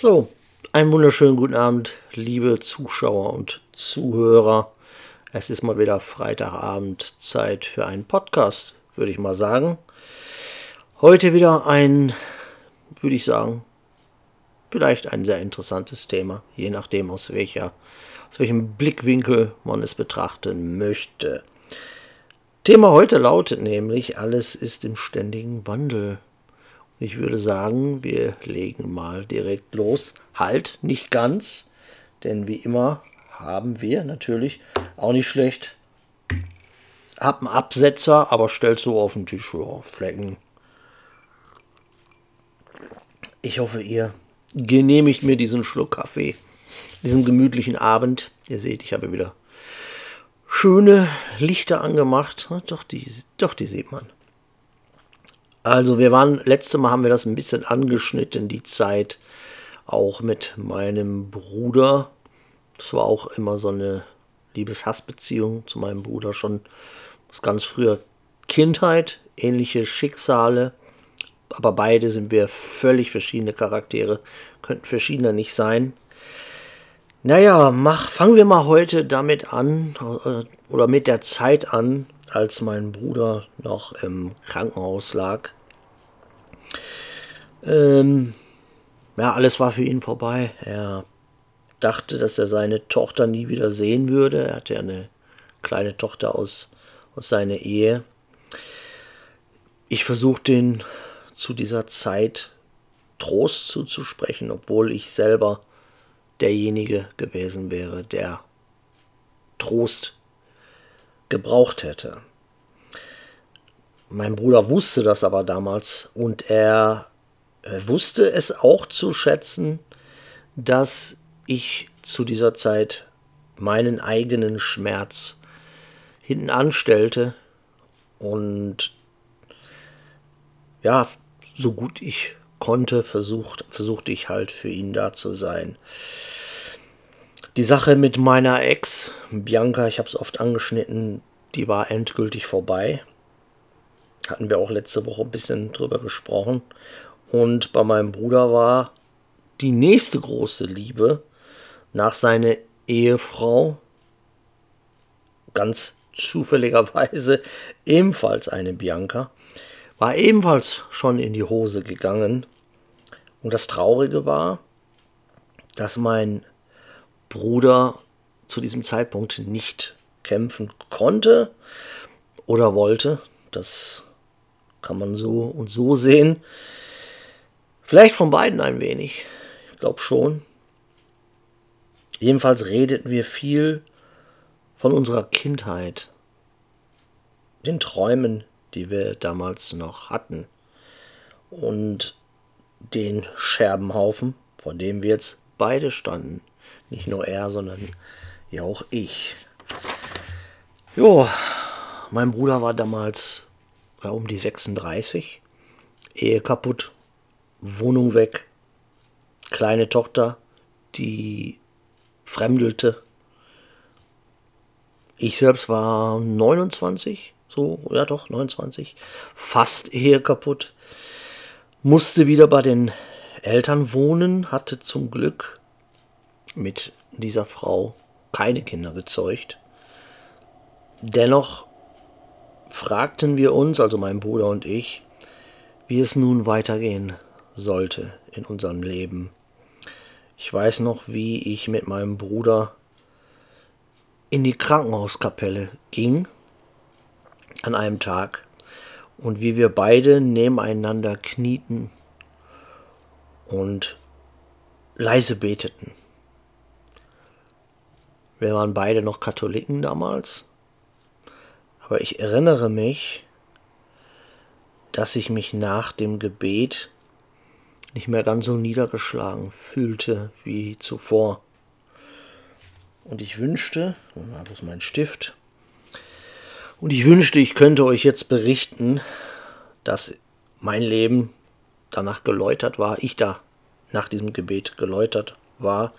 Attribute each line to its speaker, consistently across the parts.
Speaker 1: So, einen wunderschönen guten Abend, liebe Zuschauer und Zuhörer. Es ist mal wieder Freitagabend, Zeit für einen Podcast, würde ich mal sagen. Heute wieder ein, würde ich sagen, vielleicht ein sehr interessantes Thema, je nachdem aus welcher, aus welchem Blickwinkel man es betrachten möchte. Thema heute lautet nämlich, alles ist im ständigen Wandel. Ich würde sagen, wir legen mal direkt los. Halt, nicht ganz, denn wie immer haben wir natürlich auch nicht schlecht. Hab einen Absetzer, aber stellt so auf den Tisch, ja, Flecken. Ich hoffe, ihr genehmigt mir diesen Schluck Kaffee, diesen gemütlichen Abend. Ihr seht, ich habe wieder schöne Lichter angemacht. Doch, die, doch, die sieht man. Also wir waren, letzte Mal haben wir das ein bisschen angeschnitten, die Zeit auch mit meinem Bruder. Das war auch immer so eine Liebes-Hass-Beziehung zu meinem Bruder, schon aus ganz früher Kindheit, ähnliche Schicksale. Aber beide sind wir völlig verschiedene Charaktere, könnten verschiedener nicht sein. Naja, mach, fangen wir mal heute damit an, äh, oder mit der Zeit an, als mein Bruder noch im Krankenhaus lag. Ähm, ja, alles war für ihn vorbei. Er dachte, dass er seine Tochter nie wieder sehen würde. Er hatte ja eine kleine Tochter aus, aus seiner Ehe. Ich versuchte ihn zu dieser Zeit Trost zuzusprechen, obwohl ich selber derjenige gewesen wäre, der Trost gebraucht hätte. Mein Bruder wusste das aber damals und er wusste es auch zu schätzen, dass ich zu dieser Zeit meinen eigenen Schmerz hinten anstellte und ja, so gut ich konnte, versucht, versuchte ich halt für ihn da zu sein. Die Sache mit meiner Ex, Bianca, ich habe es oft angeschnitten, die war endgültig vorbei. Hatten wir auch letzte Woche ein bisschen drüber gesprochen. Und bei meinem Bruder war die nächste große Liebe nach seiner Ehefrau ganz zufälligerweise ebenfalls eine Bianca, war ebenfalls schon in die Hose gegangen. Und das Traurige war, dass mein Bruder zu diesem Zeitpunkt nicht kämpfen konnte oder wollte. Das kann man so und so sehen. Vielleicht von beiden ein wenig. Ich glaube schon. Jedenfalls redeten wir viel von unserer Kindheit, den Träumen, die wir damals noch hatten und den Scherbenhaufen, vor dem wir jetzt beide standen. Nicht nur er, sondern ja auch ich. Jo, mein Bruder war damals ja, um die 36, Ehe kaputt, Wohnung weg, kleine Tochter, die fremdelte. Ich selbst war 29, so, ja doch, 29, fast Ehe kaputt, musste wieder bei den Eltern wohnen, hatte zum Glück mit dieser Frau keine Kinder gezeugt. Dennoch fragten wir uns, also mein Bruder und ich, wie es nun weitergehen sollte in unserem Leben. Ich weiß noch, wie ich mit meinem Bruder in die Krankenhauskapelle ging an einem Tag und wie wir beide nebeneinander knieten und leise beteten. Wir waren beide noch Katholiken damals, aber ich erinnere mich, dass ich mich nach dem Gebet nicht mehr ganz so niedergeschlagen fühlte wie zuvor. Und ich wünschte, wo ist mein Stift? Und ich wünschte, ich könnte euch jetzt berichten, dass mein Leben danach geläutert war, ich da nach diesem Gebet geläutert war,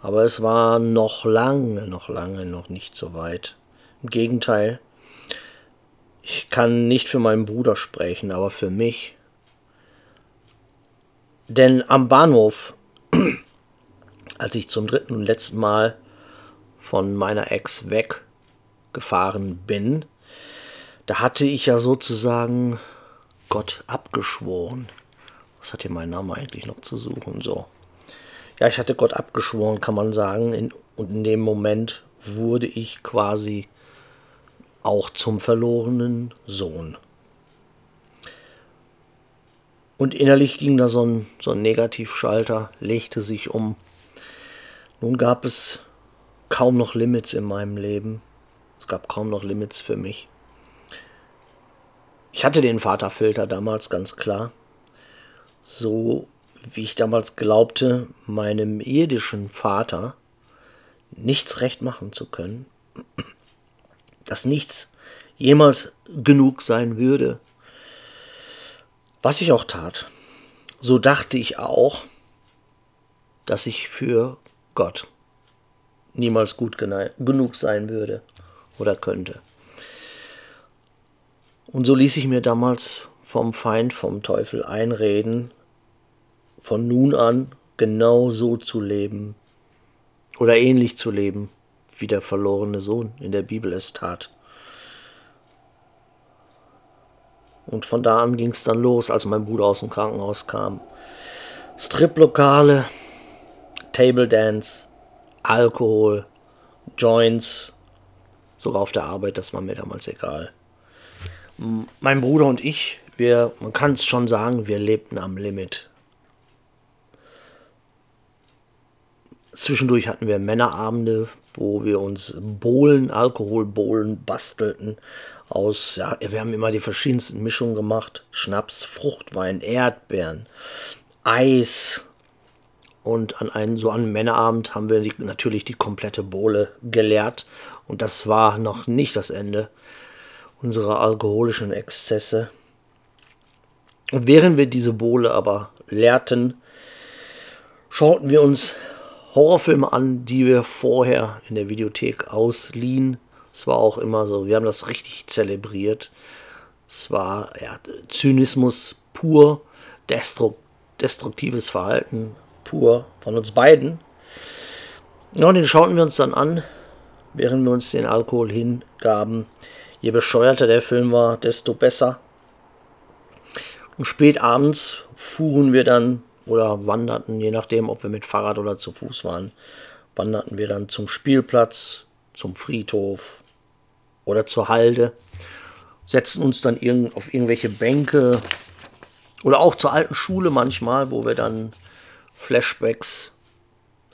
Speaker 1: aber es war noch lange, noch lange noch nicht so weit. Im Gegenteil, ich kann nicht für meinen Bruder sprechen, aber für mich denn am Bahnhof als ich zum dritten und letzten Mal von meiner Ex weggefahren bin, da hatte ich ja sozusagen Gott abgeschworen. Was hat hier mein Name eigentlich noch zu suchen? So. Ja, ich hatte Gott abgeschworen, kann man sagen. In, und in dem Moment wurde ich quasi auch zum verlorenen Sohn. Und innerlich ging da so ein, so ein Negativschalter, legte sich um. Nun gab es kaum noch Limits in meinem Leben. Es gab kaum noch Limits für mich. Ich hatte den Vaterfilter damals ganz klar. So wie ich damals glaubte, meinem irdischen Vater nichts recht machen zu können. Dass nichts jemals genug sein würde was ich auch tat, so dachte ich auch, dass ich für Gott niemals gut genug sein würde oder könnte. Und so ließ ich mir damals vom Feind, vom Teufel einreden, von nun an genau so zu leben oder ähnlich zu leben, wie der verlorene Sohn in der Bibel es tat. Und von da an ging es dann los, als mein Bruder aus dem Krankenhaus kam. Striplokale, Table Dance, Alkohol, Joints, sogar auf der Arbeit, das war mir damals egal. Mein Bruder und ich, wir, man kann es schon sagen, wir lebten am Limit. Zwischendurch hatten wir Männerabende, wo wir uns Bohlen, Alkoholbohlen bastelten aus, ja, wir haben immer die verschiedensten Mischungen gemacht. Schnaps, Fruchtwein, Erdbeeren, Eis. Und an einem so einem Männerabend haben wir die, natürlich die komplette Bohle geleert. Und das war noch nicht das Ende unserer alkoholischen Exzesse. Und während wir diese Bohle aber leerten, schauten wir uns Horrorfilme an, die wir vorher in der Videothek ausliehen es war auch immer so, wir haben das richtig zelebriert. Es war ja, Zynismus pur, Destru destruktives Verhalten pur von uns beiden. Ja, und den schauten wir uns dann an, während wir uns den Alkohol hingaben. Je bescheuerter der Film war, desto besser. Und spät abends fuhren wir dann oder wanderten, je nachdem, ob wir mit Fahrrad oder zu Fuß waren, wanderten wir dann zum Spielplatz, zum Friedhof, oder zur Halde, setzten uns dann irgend, auf irgendwelche Bänke oder auch zur alten Schule manchmal, wo wir dann Flashbacks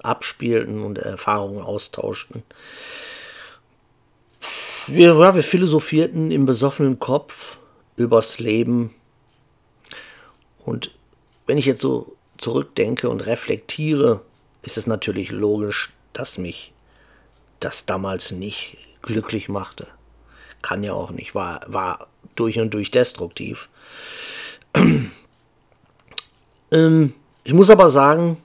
Speaker 1: abspielten und Erfahrungen austauschten. Wir, ja, wir philosophierten im besoffenen Kopf übers Leben. Und wenn ich jetzt so zurückdenke und reflektiere, ist es natürlich logisch, dass mich das damals nicht glücklich machte kann ja auch nicht, war, war durch und durch destruktiv. ähm, ich muss aber sagen,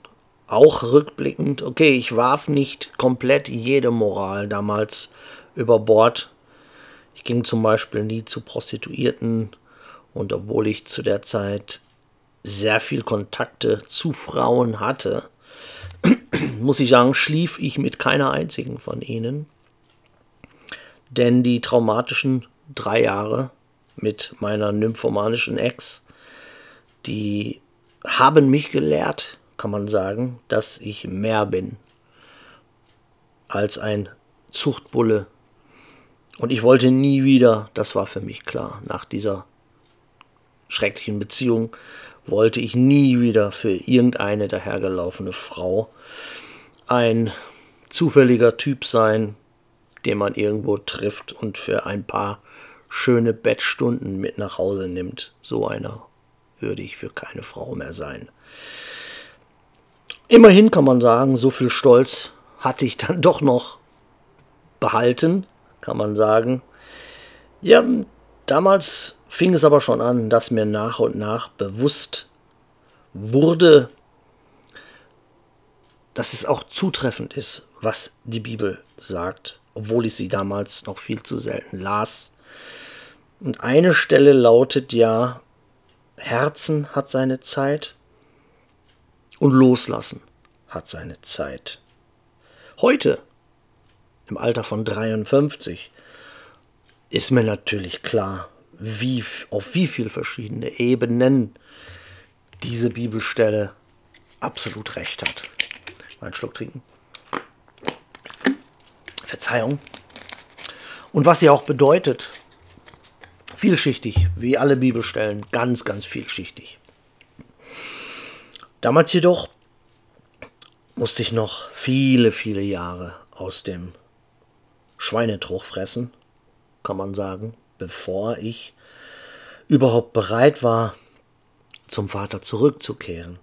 Speaker 1: auch rückblickend, okay, ich warf nicht komplett jede Moral damals über Bord. Ich ging zum Beispiel nie zu Prostituierten und obwohl ich zu der Zeit sehr viel Kontakte zu Frauen hatte, muss ich sagen, schlief ich mit keiner einzigen von ihnen. Denn die traumatischen drei Jahre mit meiner nymphomanischen Ex, die haben mich gelehrt, kann man sagen, dass ich mehr bin als ein Zuchtbulle. Und ich wollte nie wieder, das war für mich klar, nach dieser schrecklichen Beziehung, wollte ich nie wieder für irgendeine dahergelaufene Frau ein zufälliger Typ sein, den man irgendwo trifft und für ein paar schöne Bettstunden mit nach Hause nimmt. So einer würde ich für keine Frau mehr sein. Immerhin kann man sagen, so viel Stolz hatte ich dann doch noch behalten, kann man sagen. Ja, damals fing es aber schon an, dass mir nach und nach bewusst wurde, dass es auch zutreffend ist, was die Bibel sagt obwohl ich sie damals noch viel zu selten las. Und eine Stelle lautet ja, Herzen hat seine Zeit und Loslassen hat seine Zeit. Heute, im Alter von 53, ist mir natürlich klar, wie, auf wie viele verschiedene Ebenen diese Bibelstelle absolut recht hat. Mal einen Schluck trinken. Verzeihung. Und was sie auch bedeutet, vielschichtig, wie alle Bibelstellen, ganz, ganz vielschichtig. Damals jedoch musste ich noch viele, viele Jahre aus dem Schweinetruch fressen, kann man sagen, bevor ich überhaupt bereit war, zum Vater zurückzukehren,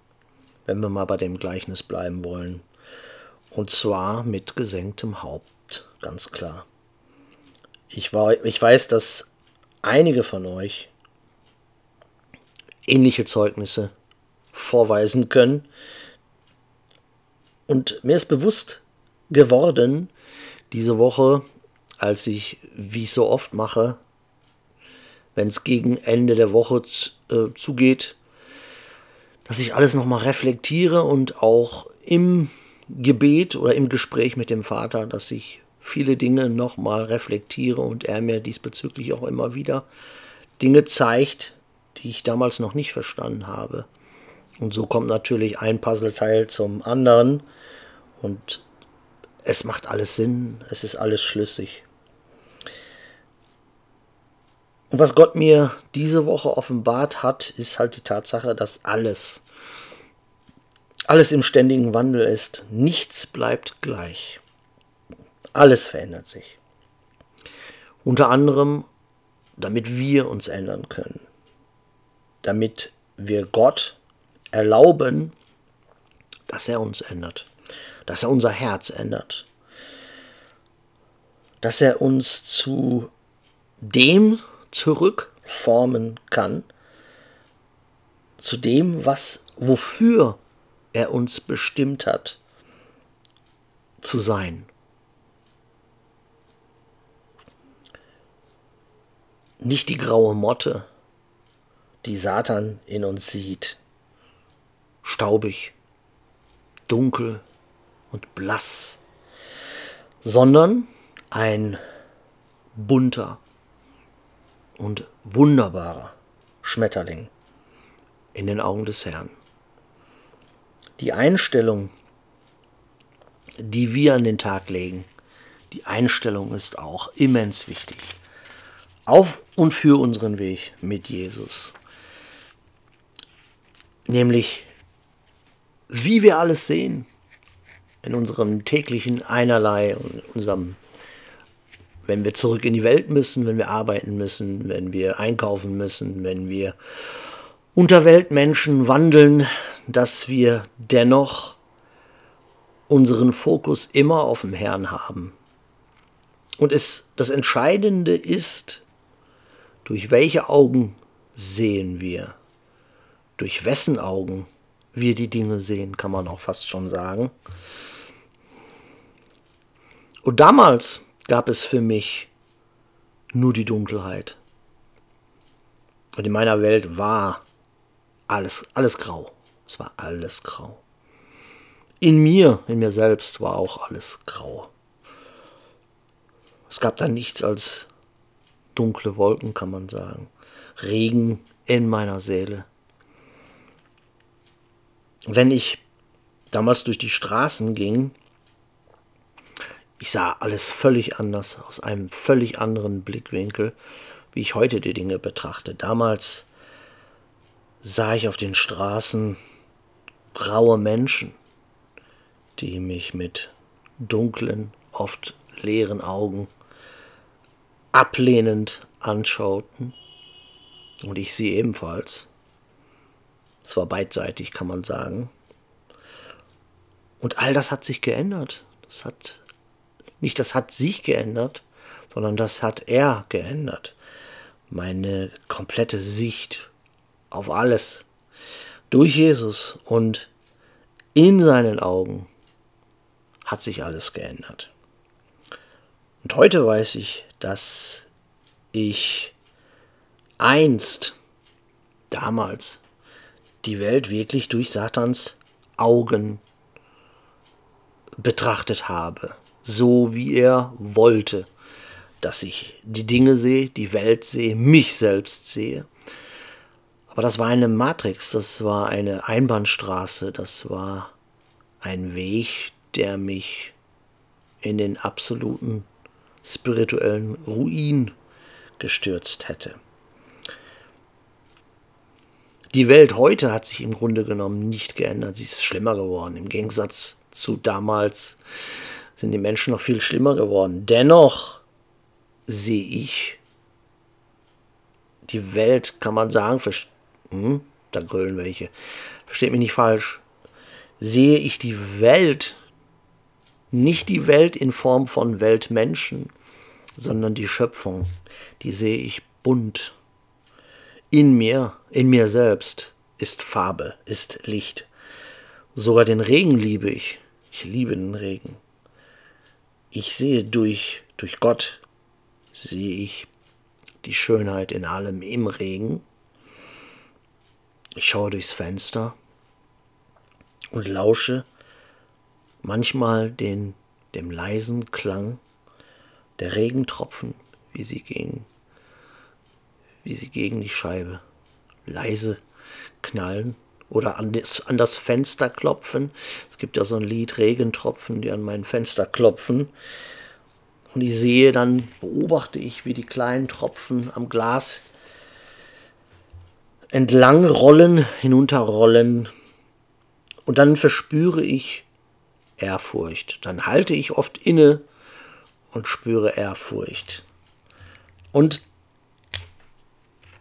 Speaker 1: wenn wir mal bei dem Gleichnis bleiben wollen. Und zwar mit gesenktem Haupt, ganz klar. Ich, war, ich weiß, dass einige von euch ähnliche Zeugnisse vorweisen können. Und mir ist bewusst geworden, diese Woche, als ich, wie ich so oft mache, wenn es gegen Ende der Woche äh, zugeht, dass ich alles nochmal reflektiere und auch im Gebet oder im Gespräch mit dem Vater, dass ich viele Dinge nochmal reflektiere und er mir diesbezüglich auch immer wieder Dinge zeigt, die ich damals noch nicht verstanden habe. Und so kommt natürlich ein Puzzleteil zum anderen und es macht alles Sinn, es ist alles schlüssig. Und was Gott mir diese Woche offenbart hat, ist halt die Tatsache, dass alles, alles im ständigen Wandel ist. Nichts bleibt gleich. Alles verändert sich. Unter anderem, damit wir uns ändern können. Damit wir Gott erlauben, dass er uns ändert. Dass er unser Herz ändert. Dass er uns zu dem zurückformen kann, zu dem, was, wofür er uns bestimmt hat, zu sein. Nicht die graue Motte, die Satan in uns sieht, staubig, dunkel und blass, sondern ein bunter, und wunderbarer Schmetterling in den Augen des Herrn. Die Einstellung, die wir an den Tag legen, die Einstellung ist auch immens wichtig. Auf und für unseren Weg mit Jesus. Nämlich, wie wir alles sehen in unserem täglichen Einerlei und unserem wenn wir zurück in die Welt müssen, wenn wir arbeiten müssen, wenn wir einkaufen müssen, wenn wir unter Weltmenschen wandeln, dass wir dennoch unseren Fokus immer auf dem Herrn haben. Und es, das Entscheidende ist, durch welche Augen sehen wir? Durch wessen Augen wir die Dinge sehen, kann man auch fast schon sagen. Und damals gab es für mich nur die Dunkelheit. Und in meiner Welt war alles, alles grau. Es war alles grau. In mir, in mir selbst war auch alles grau. Es gab da nichts als dunkle Wolken, kann man sagen. Regen in meiner Seele. Wenn ich damals durch die Straßen ging, ich sah alles völlig anders, aus einem völlig anderen Blickwinkel, wie ich heute die Dinge betrachte. Damals sah ich auf den Straßen graue Menschen, die mich mit dunklen, oft leeren Augen ablehnend anschauten. Und ich sie ebenfalls. Es war beidseitig, kann man sagen. Und all das hat sich geändert. Das hat nicht das hat sich geändert, sondern das hat er geändert. Meine komplette Sicht auf alles durch Jesus und in seinen Augen hat sich alles geändert. Und heute weiß ich, dass ich einst, damals, die Welt wirklich durch Satans Augen betrachtet habe, so wie er wollte, dass ich die Dinge sehe, die Welt sehe, mich selbst sehe. Aber das war eine Matrix, das war eine Einbahnstraße, das war ein Weg, der mich in den absoluten spirituellen Ruin gestürzt hätte. Die Welt heute hat sich im Grunde genommen nicht geändert. Sie ist schlimmer geworden. Im Gegensatz zu damals sind die Menschen noch viel schlimmer geworden. Dennoch sehe ich die Welt, kann man sagen, hm, da grölen welche. Versteht mich nicht falsch. Sehe ich die Welt, nicht die Welt in Form von Weltmenschen, sondern die Schöpfung, die sehe ich bunt in mir, in mir selbst ist Farbe, ist Licht. Sogar den Regen liebe ich. Ich liebe den Regen. Ich sehe durch, durch Gott, sehe ich die Schönheit in allem im Regen. Ich schaue durchs Fenster und lausche manchmal den, dem leisen Klang der Regentropfen, wie sie gegen wie sie gegen die Scheibe leise knallen oder an das, an das Fenster klopfen. Es gibt ja so ein Lied, Regentropfen, die an mein Fenster klopfen. Und ich sehe, dann beobachte ich, wie die kleinen Tropfen am Glas entlang rollen, hinunterrollen. Und dann verspüre ich Ehrfurcht. Dann halte ich oft inne und spüre Ehrfurcht. Und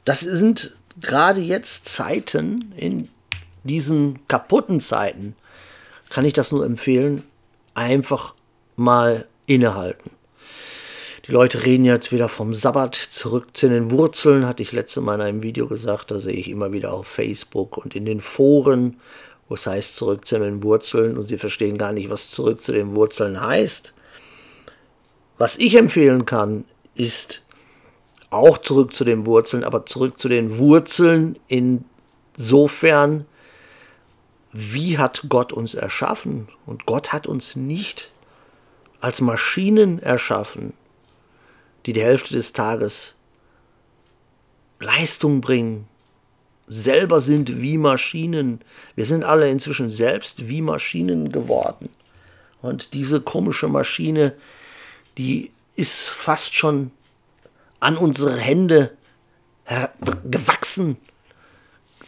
Speaker 1: das sind gerade jetzt Zeiten, in diesen kaputten Zeiten, kann ich das nur empfehlen, einfach mal innehalten. Die Leute reden jetzt wieder vom Sabbat, zurück zu den Wurzeln, hatte ich letzte Mal in einem Video gesagt, da sehe ich immer wieder auf Facebook und in den Foren, wo es heißt zurück zu den Wurzeln und sie verstehen gar nicht, was zurück zu den Wurzeln heißt. Was ich empfehlen kann, ist auch zurück zu den Wurzeln, aber zurück zu den Wurzeln insofern, wie hat Gott uns erschaffen? Und Gott hat uns nicht als Maschinen erschaffen, die die Hälfte des Tages Leistung bringen, selber sind wie Maschinen. Wir sind alle inzwischen selbst wie Maschinen geworden. Und diese komische Maschine, die ist fast schon an unsere Hände gewachsen.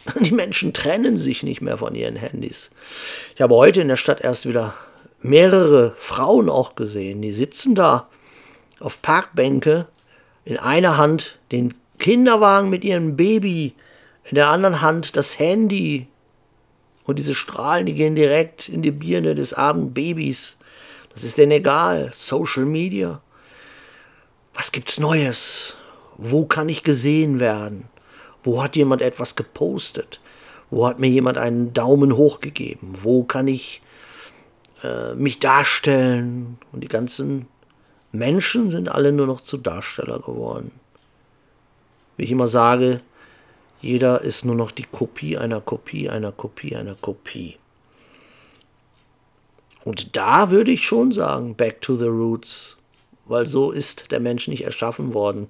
Speaker 1: Die Menschen trennen sich nicht mehr von ihren Handys. Ich habe heute in der Stadt erst wieder mehrere Frauen auch gesehen, die sitzen da auf Parkbänke, in einer Hand den Kinderwagen mit ihrem Baby, in der anderen Hand das Handy. Und diese Strahlen, die gehen direkt in die Birne des armen Babys. Das ist denen egal. Social Media. Was gibt's Neues? Wo kann ich gesehen werden? Wo hat jemand etwas gepostet? Wo hat mir jemand einen Daumen hoch gegeben? Wo kann ich äh, mich darstellen? Und die ganzen Menschen sind alle nur noch zu Darsteller geworden. Wie ich immer sage, jeder ist nur noch die Kopie einer Kopie einer Kopie einer Kopie. Und da würde ich schon sagen, back to the roots weil so ist der Mensch nicht erschaffen worden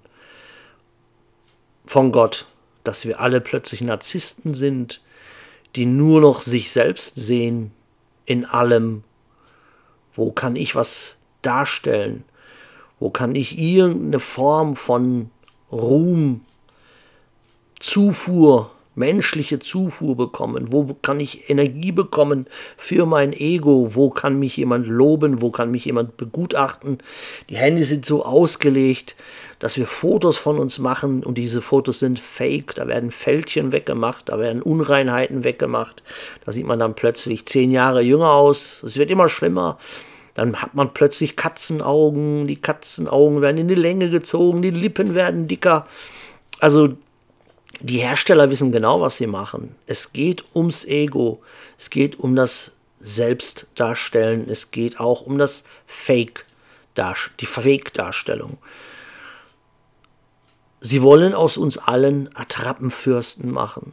Speaker 1: von Gott, dass wir alle plötzlich Narzissten sind, die nur noch sich selbst sehen in allem. Wo kann ich was darstellen? Wo kann ich irgendeine Form von Ruhm, Zufuhr menschliche Zufuhr bekommen? Wo kann ich Energie bekommen für mein Ego? Wo kann mich jemand loben? Wo kann mich jemand begutachten? Die Hände sind so ausgelegt, dass wir Fotos von uns machen und diese Fotos sind fake. Da werden Fältchen weggemacht, da werden Unreinheiten weggemacht. Da sieht man dann plötzlich zehn Jahre jünger aus. Es wird immer schlimmer. Dann hat man plötzlich Katzenaugen. Die Katzenaugen werden in die Länge gezogen, die Lippen werden dicker. Also die Hersteller wissen genau, was sie machen. Es geht ums Ego. Es geht um das Selbstdarstellen. Es geht auch um das Fake, die Fake-Darstellung. Sie wollen aus uns allen Attrappenfürsten machen.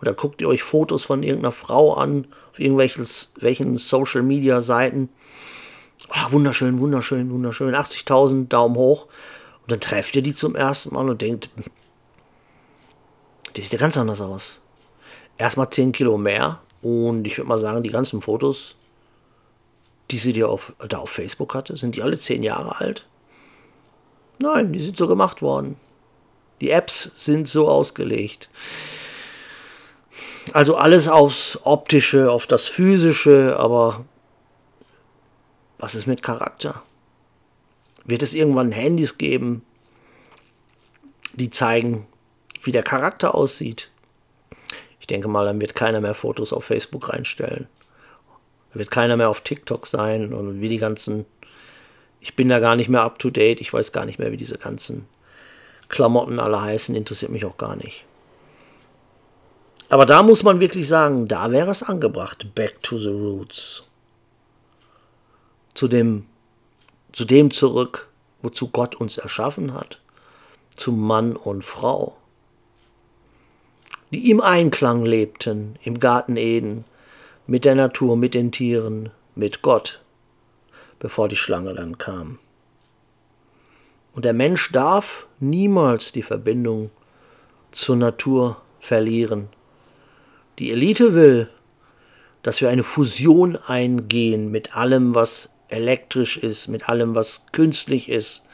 Speaker 1: Oder guckt ihr euch Fotos von irgendeiner Frau an, auf irgendwelchen Social Media Seiten. Oh, wunderschön, wunderschön, wunderschön. 80.000 Daumen hoch. Und dann trefft ihr die zum ersten Mal und denkt, die sieht ja ganz anders aus. Erstmal 10 Kilo mehr. Und ich würde mal sagen, die ganzen Fotos, die sie dir auf, da auf Facebook hatte, sind die alle 10 Jahre alt? Nein, die sind so gemacht worden. Die Apps sind so ausgelegt. Also alles aufs Optische, auf das Physische, aber was ist mit Charakter? Wird es irgendwann Handys geben, die zeigen, wie der Charakter aussieht? Ich denke mal, dann wird keiner mehr Fotos auf Facebook reinstellen. Da wird keiner mehr auf TikTok sein und wie die ganzen. Ich bin da gar nicht mehr up to date. Ich weiß gar nicht mehr, wie diese ganzen Klamotten alle heißen. Interessiert mich auch gar nicht. Aber da muss man wirklich sagen, da wäre es angebracht. Back to the roots. Zu dem, zu dem zurück, wozu Gott uns erschaffen hat. Zu Mann und Frau. Die im Einklang lebten, im Garten Eden, mit der Natur, mit den Tieren, mit Gott, bevor die Schlange dann kam. Und der Mensch darf niemals die Verbindung zur Natur verlieren. Die Elite will, dass wir eine Fusion eingehen mit allem, was elektrisch ist, mit allem, was künstlich ist.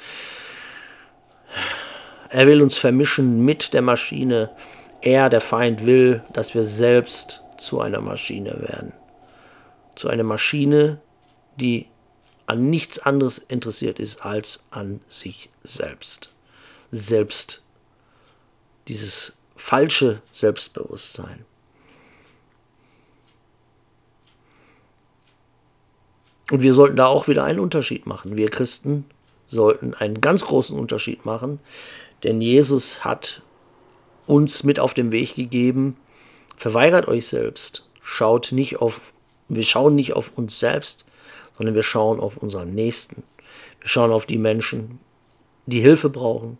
Speaker 1: Er will uns vermischen mit der Maschine. Er, der Feind, will, dass wir selbst zu einer Maschine werden. Zu einer Maschine, die an nichts anderes interessiert ist als an sich selbst. Selbst. Dieses falsche Selbstbewusstsein. Und wir sollten da auch wieder einen Unterschied machen. Wir Christen sollten einen ganz großen Unterschied machen, denn Jesus hat uns mit auf den Weg gegeben, verweigert euch selbst, schaut nicht auf, wir schauen nicht auf uns selbst, sondern wir schauen auf unseren Nächsten. Wir schauen auf die Menschen, die Hilfe brauchen,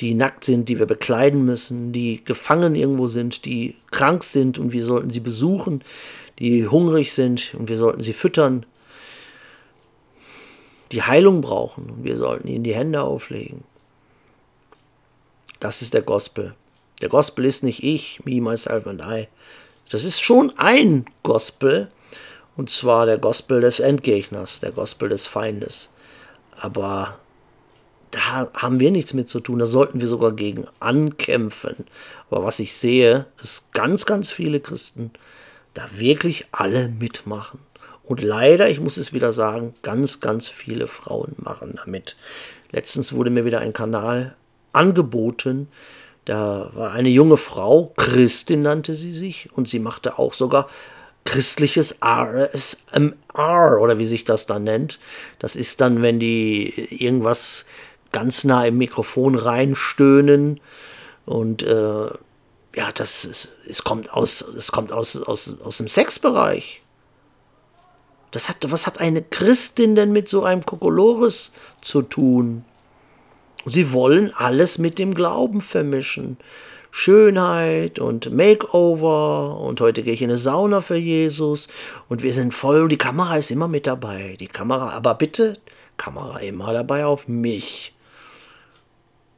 Speaker 1: die nackt sind, die wir bekleiden müssen, die gefangen irgendwo sind, die krank sind und wir sollten sie besuchen, die hungrig sind und wir sollten sie füttern, die Heilung brauchen und wir sollten ihnen die Hände auflegen. Das ist der Gospel. Der Gospel ist nicht ich, me, myself and I. Das ist schon ein Gospel, und zwar der Gospel des Endgegners, der Gospel des Feindes. Aber da haben wir nichts mit zu tun, da sollten wir sogar gegen ankämpfen. Aber was ich sehe, ist ganz, ganz viele Christen da wirklich alle mitmachen. Und leider, ich muss es wieder sagen, ganz, ganz viele Frauen machen damit. Letztens wurde mir wieder ein Kanal angeboten. Da war eine junge Frau, Christin nannte sie sich, und sie machte auch sogar christliches RSMR oder wie sich das dann nennt. Das ist dann, wenn die irgendwas ganz nah im Mikrofon reinstöhnen und äh, ja, das es kommt aus, es kommt aus, aus, aus dem Sexbereich. Das hat, was hat eine Christin denn mit so einem Kokolores zu tun? Sie wollen alles mit dem Glauben vermischen. Schönheit und Makeover und heute gehe ich in eine Sauna für Jesus und wir sind voll, die Kamera ist immer mit dabei. Die Kamera, aber bitte, Kamera immer dabei auf mich.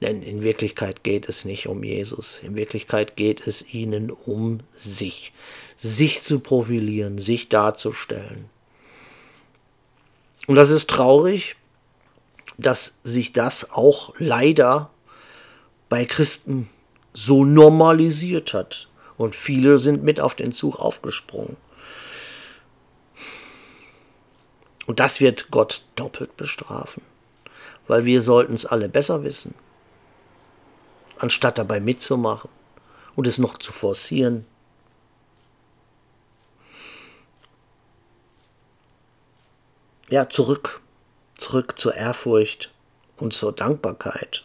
Speaker 1: Denn in Wirklichkeit geht es nicht um Jesus. In Wirklichkeit geht es ihnen um sich. Sich zu profilieren, sich darzustellen. Und das ist traurig, dass sich das auch leider bei Christen so normalisiert hat. Und viele sind mit auf den Zug aufgesprungen. Und das wird Gott doppelt bestrafen, weil wir sollten es alle besser wissen, anstatt dabei mitzumachen und es noch zu forcieren. Ja, zurück, zurück zur Ehrfurcht und zur Dankbarkeit.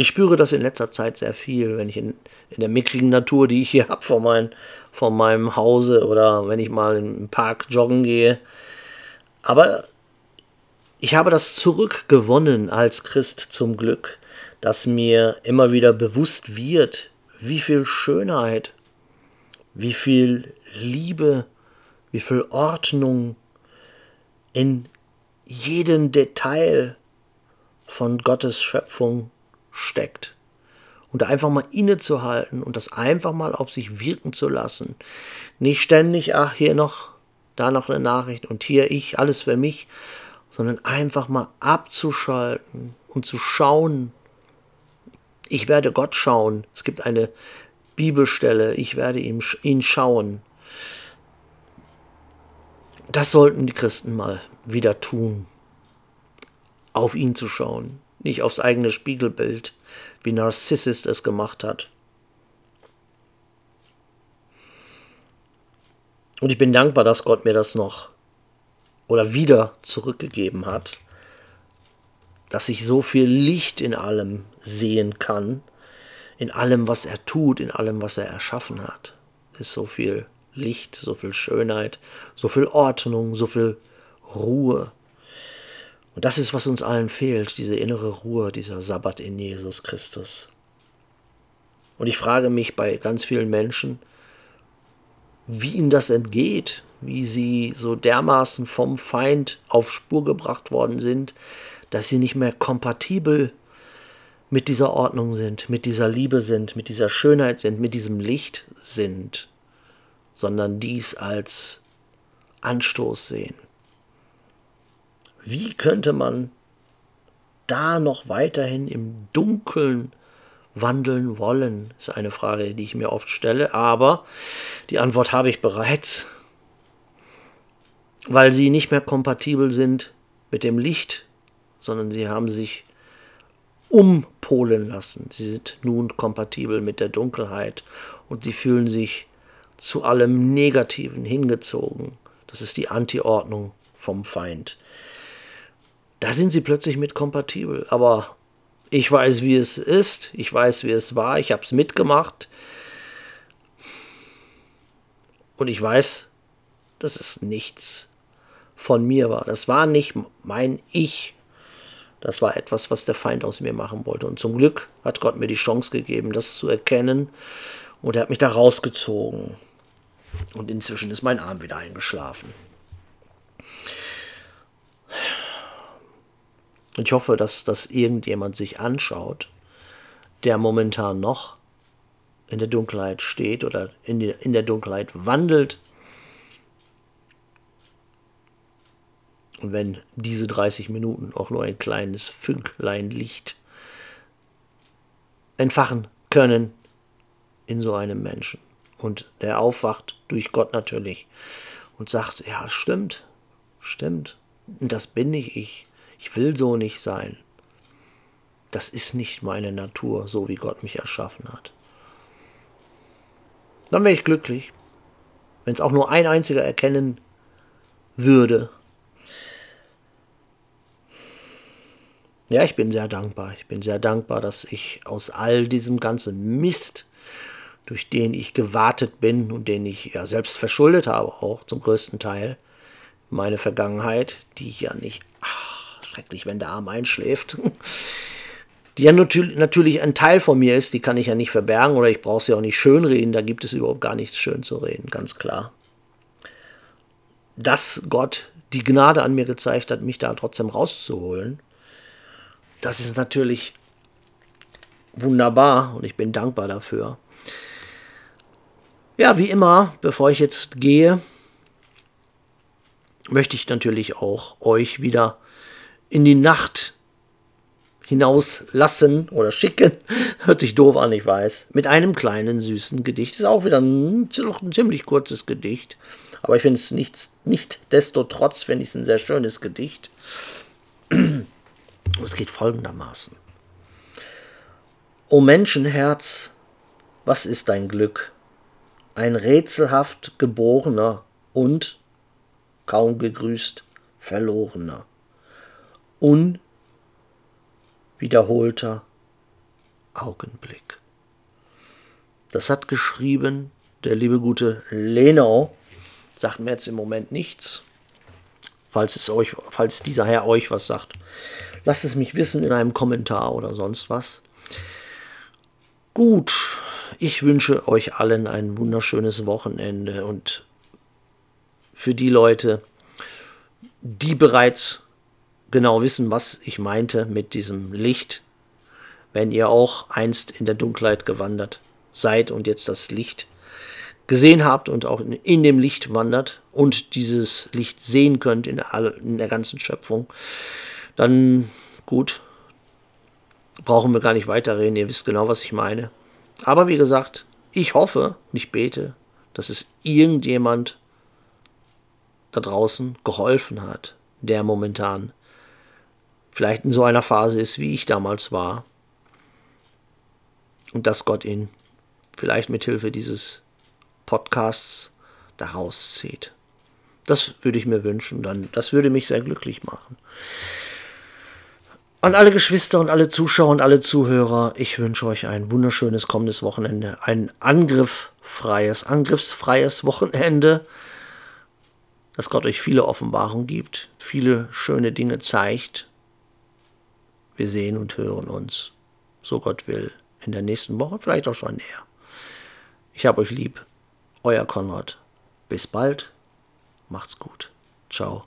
Speaker 1: Ich spüre das in letzter Zeit sehr viel, wenn ich in, in der mickrigen Natur, die ich hier habe vor, mein, vor meinem Hause oder wenn ich mal im Park joggen gehe. Aber ich habe das zurückgewonnen als Christ zum Glück, dass mir immer wieder bewusst wird, wie viel Schönheit, wie viel Liebe, wie viel Ordnung in jedem Detail von Gottes Schöpfung steckt. Und einfach mal innezuhalten und das einfach mal auf sich wirken zu lassen. Nicht ständig, ach, hier noch, da noch eine Nachricht und hier ich, alles für mich, sondern einfach mal abzuschalten und zu schauen. Ich werde Gott schauen. Es gibt eine Bibelstelle, ich werde ihn, ihn schauen. Das sollten die Christen mal wieder tun, auf ihn zu schauen, nicht aufs eigene Spiegelbild, wie Narcissus es gemacht hat. Und ich bin dankbar, dass Gott mir das noch oder wieder zurückgegeben hat, dass ich so viel Licht in allem sehen kann, in allem, was er tut, in allem, was er erschaffen hat. Ist so viel Licht, so viel Schönheit, so viel Ordnung, so viel Ruhe. Und das ist, was uns allen fehlt, diese innere Ruhe, dieser Sabbat in Jesus Christus. Und ich frage mich bei ganz vielen Menschen, wie ihnen das entgeht, wie sie so dermaßen vom Feind auf Spur gebracht worden sind, dass sie nicht mehr kompatibel mit dieser Ordnung sind, mit dieser Liebe sind, mit dieser Schönheit sind, mit diesem Licht sind, sondern dies als Anstoß sehen. Wie könnte man da noch weiterhin im Dunkeln wandeln wollen, ist eine Frage, die ich mir oft stelle, aber die Antwort habe ich bereits, weil sie nicht mehr kompatibel sind mit dem Licht, sondern sie haben sich umpolen lassen. Sie sind nun kompatibel mit der Dunkelheit und sie fühlen sich zu allem Negativen hingezogen. Das ist die Antiordnung vom Feind. Da sind sie plötzlich mit kompatibel. Aber ich weiß, wie es ist. Ich weiß, wie es war. Ich habe es mitgemacht. Und ich weiß, dass es nichts von mir war. Das war nicht mein Ich. Das war etwas, was der Feind aus mir machen wollte. Und zum Glück hat Gott mir die Chance gegeben, das zu erkennen. Und er hat mich da rausgezogen. Und inzwischen ist mein Arm wieder eingeschlafen. Ich hoffe, dass das irgendjemand sich anschaut, der momentan noch in der Dunkelheit steht oder in, die, in der Dunkelheit wandelt. Und wenn diese 30 Minuten auch nur ein kleines Fünklein Licht entfachen können in so einem Menschen. Und der aufwacht durch Gott natürlich und sagt, ja, stimmt, stimmt, und das bin nicht ich. Ich will so nicht sein. Das ist nicht meine Natur, so wie Gott mich erschaffen hat. Dann wäre ich glücklich, wenn es auch nur ein einziger erkennen würde. Ja, ich bin sehr dankbar. Ich bin sehr dankbar, dass ich aus all diesem ganzen Mist, durch den ich gewartet bin und den ich ja selbst verschuldet habe, auch zum größten Teil, meine Vergangenheit, die ich ja nicht schrecklich, wenn der Arm einschläft. Die ja natürlich ein Teil von mir ist, die kann ich ja nicht verbergen oder ich brauche sie auch nicht schönreden, da gibt es überhaupt gar nichts schön zu reden, ganz klar. Dass Gott die Gnade an mir gezeigt hat, mich da trotzdem rauszuholen, das ist natürlich wunderbar und ich bin dankbar dafür. Ja, wie immer, bevor ich jetzt gehe, möchte ich natürlich auch euch wieder in die Nacht hinauslassen oder schicken. Hört sich doof an, ich weiß. Mit einem kleinen süßen Gedicht. Ist auch wieder ein, ein ziemlich kurzes Gedicht. Aber ich finde es nicht, nicht desto trotz, finde ich es ein sehr schönes Gedicht. Es geht folgendermaßen. O Menschenherz, was ist dein Glück? Ein rätselhaft geborener und, kaum gegrüßt, verlorener unwiederholter Augenblick. Das hat geschrieben der liebe gute Lenau. Sagt mir jetzt im Moment nichts. Falls, es euch, falls dieser Herr euch was sagt, lasst es mich wissen in einem Kommentar oder sonst was. Gut, ich wünsche euch allen ein wunderschönes Wochenende und für die Leute, die bereits genau wissen, was ich meinte mit diesem Licht, wenn ihr auch einst in der Dunkelheit gewandert seid und jetzt das Licht gesehen habt und auch in dem Licht wandert und dieses Licht sehen könnt in der, ganzen Schöpfung, dann gut, brauchen wir gar nicht weiterreden. Ihr wisst genau, was ich meine. Aber wie gesagt, ich hoffe und ich bete, dass es irgendjemand da draußen geholfen hat, der momentan vielleicht in so einer Phase ist, wie ich damals war. Und dass Gott ihn vielleicht mit Hilfe dieses Podcasts da rauszieht. Das würde ich mir wünschen, dann das würde mich sehr glücklich machen. An alle Geschwister und alle Zuschauer und alle Zuhörer, ich wünsche euch ein wunderschönes kommendes Wochenende, ein angriffsfreies, angriffsfreies Wochenende, dass Gott euch viele Offenbarungen gibt, viele schöne Dinge zeigt. Wir sehen und hören uns, so Gott will, in der nächsten Woche, vielleicht auch schon näher. Ich habe euch lieb, euer Konrad. Bis bald, macht's gut. Ciao.